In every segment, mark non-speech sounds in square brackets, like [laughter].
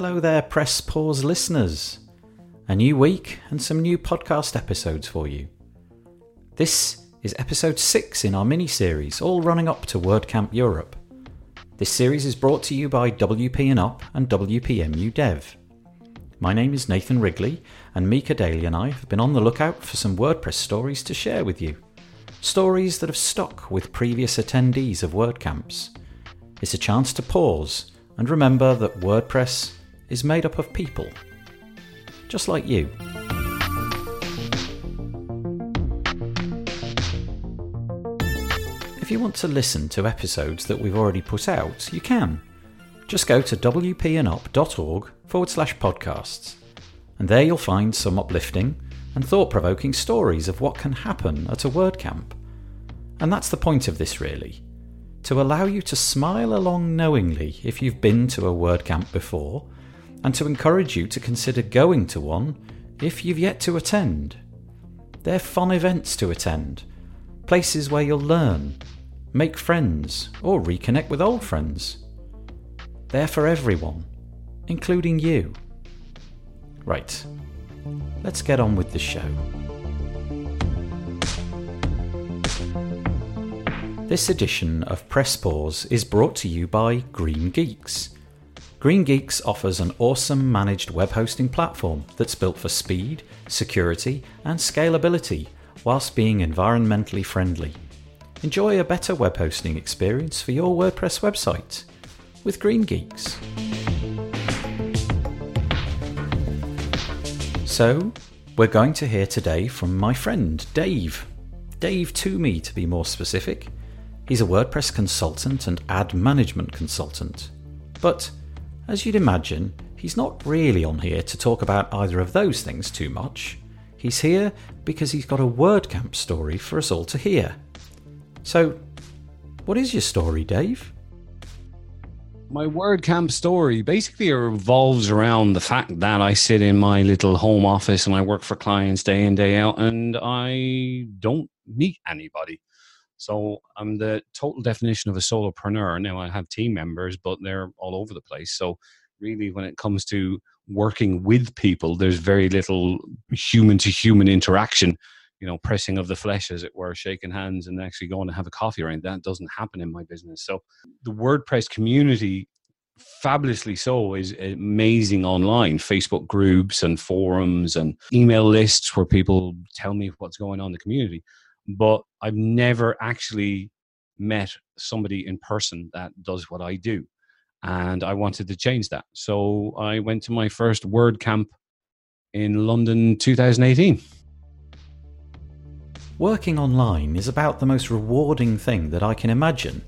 Hello there, Press Pause listeners. A new week and some new podcast episodes for you. This is episode 6 in our mini series, all running up to WordCamp Europe. This series is brought to you by WP and Up and WPMU Dev. My name is Nathan Wrigley, and Micah Dailey and I have been on the lookout for some WordPress stories to share with you. Stories that have stuck with previous attendees of WordCamps. It's a chance to pause and remember that WordPress is made up of people, just like you. If you want to listen to episodes that we've already put out, you can. Just go to wpandup.org forward slash podcasts, and there you'll find some uplifting and thought provoking stories of what can happen at a WordCamp. And that's the point of this, really to allow you to smile along knowingly if you've been to a WordCamp before, and to encourage you to consider going to one if you've yet to attend. They're fun events to attend, places where you'll learn, make friends, or reconnect with old friends. They're for everyone, including you. Right, let's get on with the show. This edition of Press Pause is brought to you by Green Geeks. Green Geeks offers an awesome managed web hosting platform that's built for speed, security, and scalability whilst being environmentally friendly. Enjoy a better web hosting experience for your WordPress website with Green Geeks. So, we're going to hear today from my friend Dave. Dave Toomey, to be more specific. He's a WordPress consultant and ad management consultant. But, as you'd imagine, he's not really on here to talk about either of those things too much. He's here because he's got a WordCamp story for us all to hear. So, what is your story, Dave? My WordCamp story basically revolves around the fact that I sit in my little home office and I work for clients day in, day out, and I don't meet anybody. So I'm the total definition of a solopreneur. Now I have team members, but they're all over the place. So really, when it comes to working with people, there's very little human to human interaction. You know, pressing of the flesh, as it were, shaking hands and actually going to have a coffee around that doesn't happen in my business. So the WordPress community fabulously so is amazing online facebook groups and forums and email lists where people tell me what's going on in the community but I've never actually met somebody in person that does what I do. And I wanted to change that. So I went to my first WordCamp in London 2018. Working online is about the most rewarding thing that I can imagine.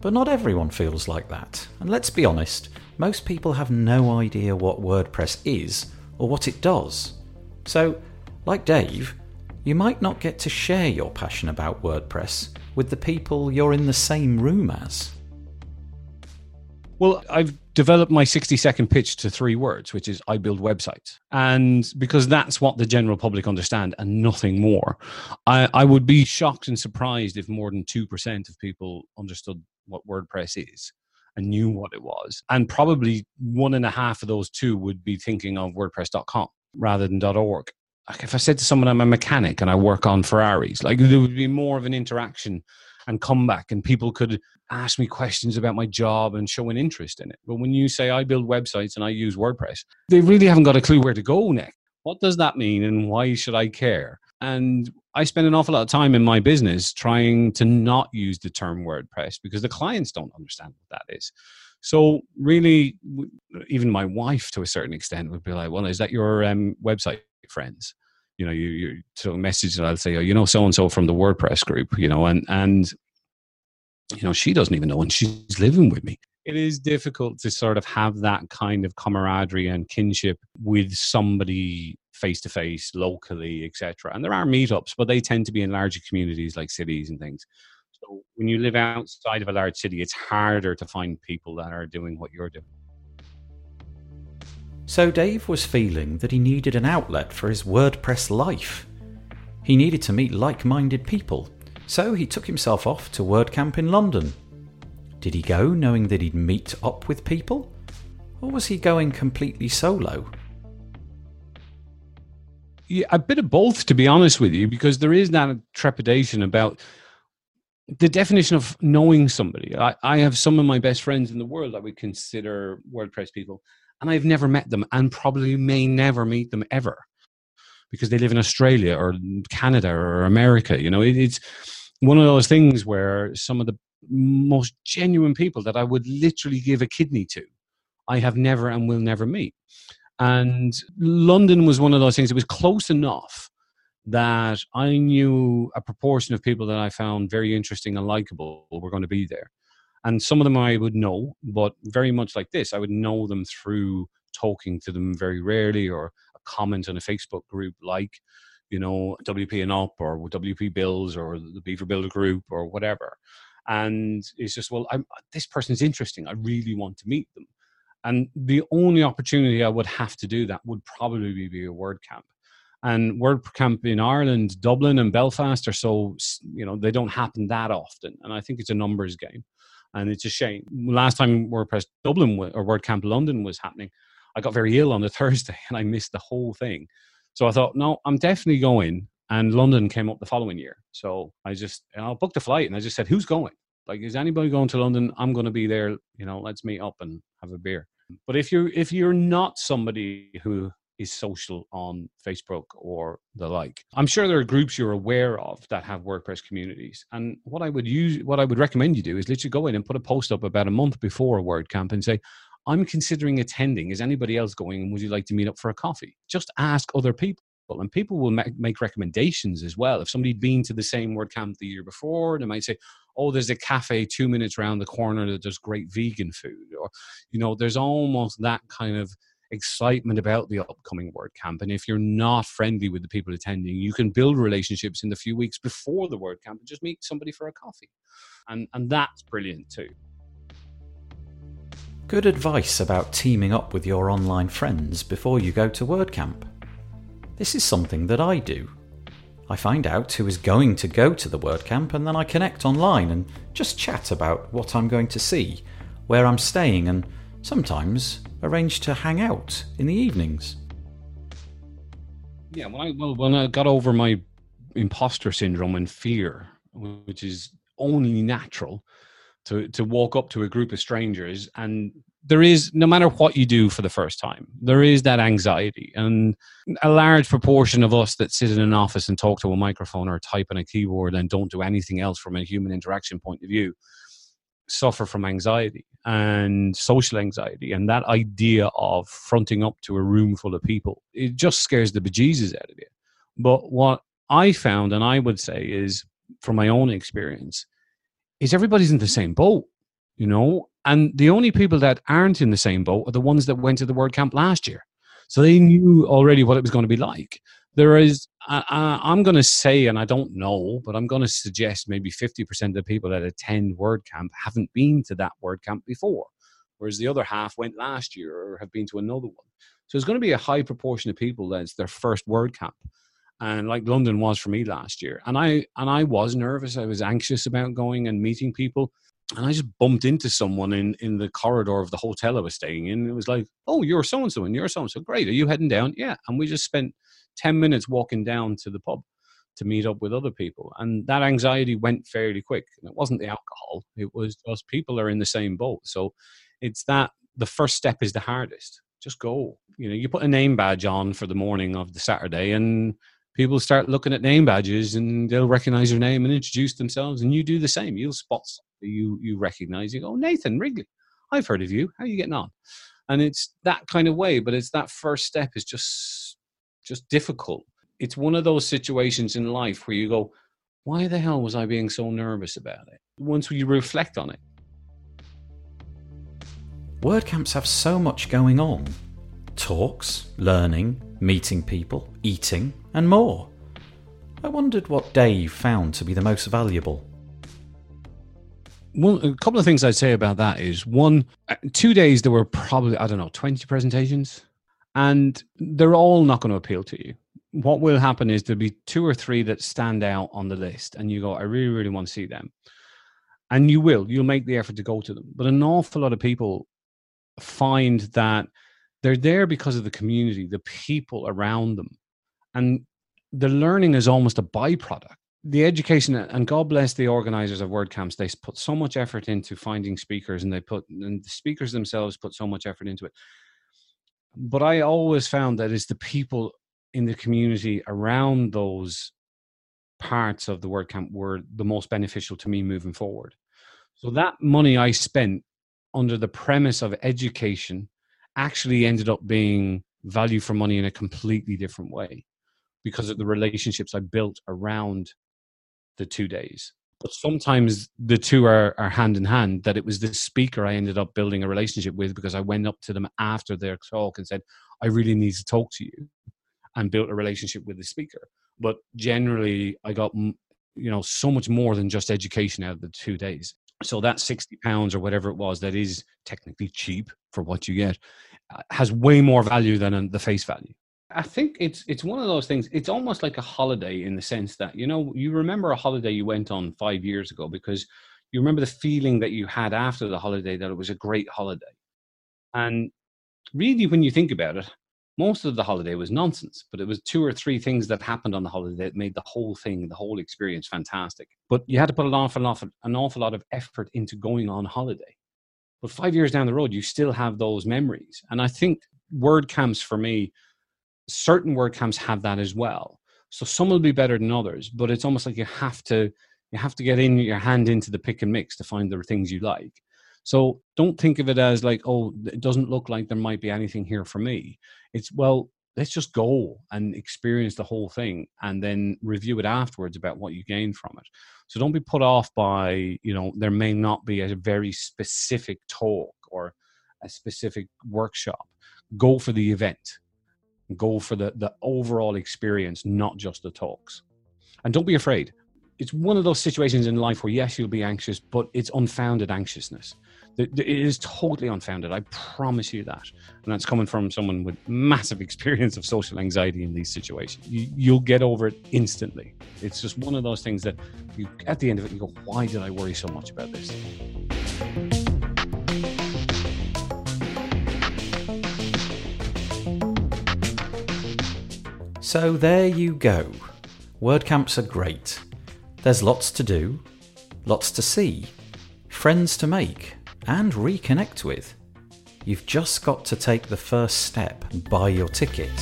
But not everyone feels like that. And let's be honest, most people have no idea what WordPress is or what it does. So, like Dave, you might not get to share your passion about WordPress with the people you're in the same room as. Well, I've developed my 60 second pitch to three words, which is I build websites. And because that's what the general public understand and nothing more, I, I would be shocked and surprised if more than 2% of people understood what WordPress is and knew what it was. And probably one and a half of those two would be thinking of WordPress.com rather than .org like if I said to someone I'm a mechanic and I work on Ferraris, like there would be more of an interaction and comeback, and people could ask me questions about my job and show an interest in it. But when you say I build websites and I use WordPress, they really haven't got a clue where to go next. What does that mean, and why should I care? And I spend an awful lot of time in my business trying to not use the term WordPress because the clients don't understand what that is. So really, even my wife, to a certain extent, would be like, "Well, is that your um, website?" friends you know you you so message and i'll say oh, you know so and so from the wordpress group you know and and you know she doesn't even know and she's living with me. It is difficult to sort of have that kind of camaraderie and kinship with somebody face to face locally etc and there are meetups but they tend to be in larger communities like cities and things. So when you live outside of a large city it's harder to find people that are doing what you're doing so Dave was feeling that he needed an outlet for his WordPress life. He needed to meet like minded people, so he took himself off to WordCamp in London. Did he go knowing that he'd meet up with people? Or was he going completely solo? Yeah, a bit of both, to be honest with you, because there is that trepidation about the definition of knowing somebody. I, I have some of my best friends in the world I would consider WordPress people, and I've never met them and probably may never meet them ever because they live in Australia or Canada or America. You know, it, it's one of those things where some of the most genuine people that I would literally give a kidney to, I have never and will never meet. And London was one of those things, it was close enough that I knew a proportion of people that I found very interesting and likable were going to be there. And some of them I would know, but very much like this, I would know them through talking to them very rarely or a comment on a Facebook group like, you know, WP and Up or WP Builds or the Beaver Builder group or whatever. And it's just, well, I'm, this person's interesting. I really want to meet them. And the only opportunity I would have to do that would probably be a WordCamp and WordCamp in Ireland, Dublin, and Belfast are so you know they don't happen that often, and I think it's a numbers game, and it's a shame. Last time WordPress Dublin or WordCamp London was happening, I got very ill on the [laughs] Thursday and I missed the whole thing. So I thought, no, I'm definitely going. And London came up the following year, so I just I booked a flight and I just said, who's going? Like, is anybody going to London? I'm going to be there. You know, let's meet up and have a beer. But if you're if you're not somebody who is social on Facebook or the like. I'm sure there are groups you're aware of that have WordPress communities. And what I would use, what I would recommend you do is literally go in and put a post up about a month before a WordCamp and say, I'm considering attending. Is anybody else going? And would you like to meet up for a coffee? Just ask other people. And people will make recommendations as well. If somebody'd been to the same WordCamp the year before, they might say, oh, there's a cafe two minutes around the corner that does great vegan food. Or, you know, there's almost that kind of excitement about the upcoming WordCamp. And if you're not friendly with the people attending, you can build relationships in the few weeks before the WordCamp and just meet somebody for a coffee. And, and that's brilliant too. Good advice about teaming up with your online friends before you go to WordCamp. This is something that I do. I find out who is going to go to the WordCamp and then I connect online and just chat about what I'm going to see, where I'm staying, and sometimes arranged to hang out in the evenings. Yeah, when I well, when I got over my imposter syndrome and fear, which is only natural, to to walk up to a group of strangers and there is no matter what you do for the first time there is that anxiety and a large proportion of us that sit in an office and talk to a microphone or type on a keyboard and don't do anything else from a human interaction point of view suffer from anxiety and social anxiety and that idea of fronting up to a room full of people it just scares the bejesus out of you. But what i found and i would say is from my own experience is everybody's in the same boat you know? And the only people that aren't in the same boat are the ones that went to the word camp last year. So they knew already what it was going to be like. There is I, am going to say and i don't know but i'm going to suggest maybe 50% of the people that attend wordcamp haven't been to that wordcamp before whereas the other half went last year or have been to another one. So it's going to be a high proportion of people that's their first wordcamp and like london was for me last year and i and i was nervous i was anxious about going and meeting people and I just bumped into someone in, in the corridor of the hotel I was staying in. It was like, oh, you're so and so, and you're so and so. Great. Are you heading down? Yeah. And we just spent 10 minutes walking down to the pub to meet up with other people. And that anxiety went fairly quick. And it wasn't the alcohol, it was just people are in the same boat. So it's that the first step is the hardest. Just go. You know, you put a name badge on for the morning of the Saturday and people start looking at name badges and they'll recognize your name and introduce themselves and you do the same. You'll spot you you recognize. You go, Nathan Wrigley. I've heard of you. How are you getting on? And it's that kind of way, but it's that first step is just just difficult. It's one of those situations in life where you go, why the hell was I being so nervous about it? Once you reflect on it. WordCamps have so much going on talks, learning, meeting people, eating, and more. I wondered what Dave found to be the most valuable. Well, a couple of things I'd say about that is one, uh, two days there were probably, I don't know, 20 presentations and they're all not going to appeal to you. What will happen is there'll be two or three that stand out on the list, and you go, I really, really want to see them. And you will, you'll make the effort to go to them. But an awful lot of people find that they're there because of the community, the people around them. And the learning is almost a byproduct. The education, and God bless the organizers of WordCamps, they put so much effort into finding speakers and they put, and the speakers themselves put so much effort into it. But I always found that it's the people in the community around those parts of the WordCamp were the most beneficial to me moving forward. So that money I spent under the premise of education actually ended up being value for money in a completely different way because of the relationships I built around the two days. But sometimes the two are, are hand in hand, that it was the speaker I ended up building a relationship with because I went up to them after their talk and said, I really need to talk to you and built a relationship with the speaker. But generally, I got, you know, so much more than just education out of the two days. So that 60 pounds or whatever it was, that is technically cheap for what you get, uh, has way more value than the face value. I think it's it's one of those things. It's almost like a holiday in the sense that you know you remember a holiday you went on five years ago because you remember the feeling that you had after the holiday that it was a great holiday. And really, when you think about it, most of the holiday was nonsense, but it was two or three things that happened on the holiday that made the whole thing, the whole experience fantastic. But you had to put an awful, awful, an awful lot of effort into going on holiday. But five years down the road, you still have those memories. And I think WordCamps for me, certain WordCamps have that as well. So some will be better than others, but it's almost like you have to you have to get in your hand into the pick and mix to find the things you like. So don't think of it as like, oh, it doesn't look like there might be anything here for me. It's, well, let's just go and experience the whole thing and then review it afterwards about what you gain from it. So don't be put off by, you know, there may not be a very specific talk or a specific workshop. Go for the event. Go for the, the overall experience, not just the talks. And don't be afraid. It's one of those situations in life where yes you'll be anxious but it's unfounded anxiousness. It is totally unfounded i promise you that. And that's coming from someone with massive [laughs] experience of social anxiety in these situations. You, will get over it instantly. It's just one of those things that you at the end of it you go why did i worry so much about this so there you go wordcamps are great there's lots to do, lots to see, friends to make, and reconnect with. You've just got to take the first step and buy your ticket.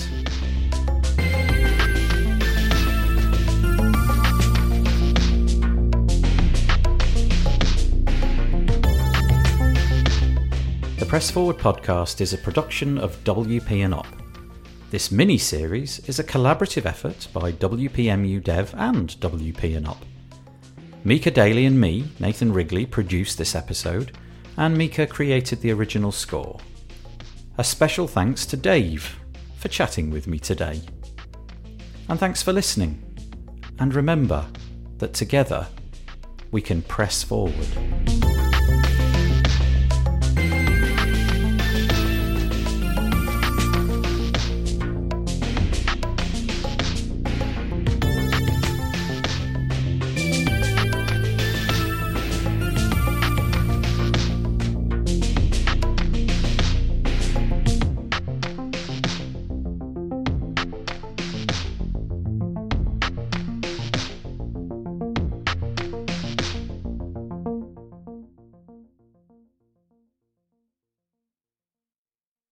The Press Forward podcast is a production of WP and Up. This mini series is a collaborative effort by WPMU Dev and WP Up. Micah Dailey and me, Nathan Wrigley, produced this episode, and Micah created the original score. A special thanks to Dave for chatting with me today. And thanks for listening. And remember that together we can press forward.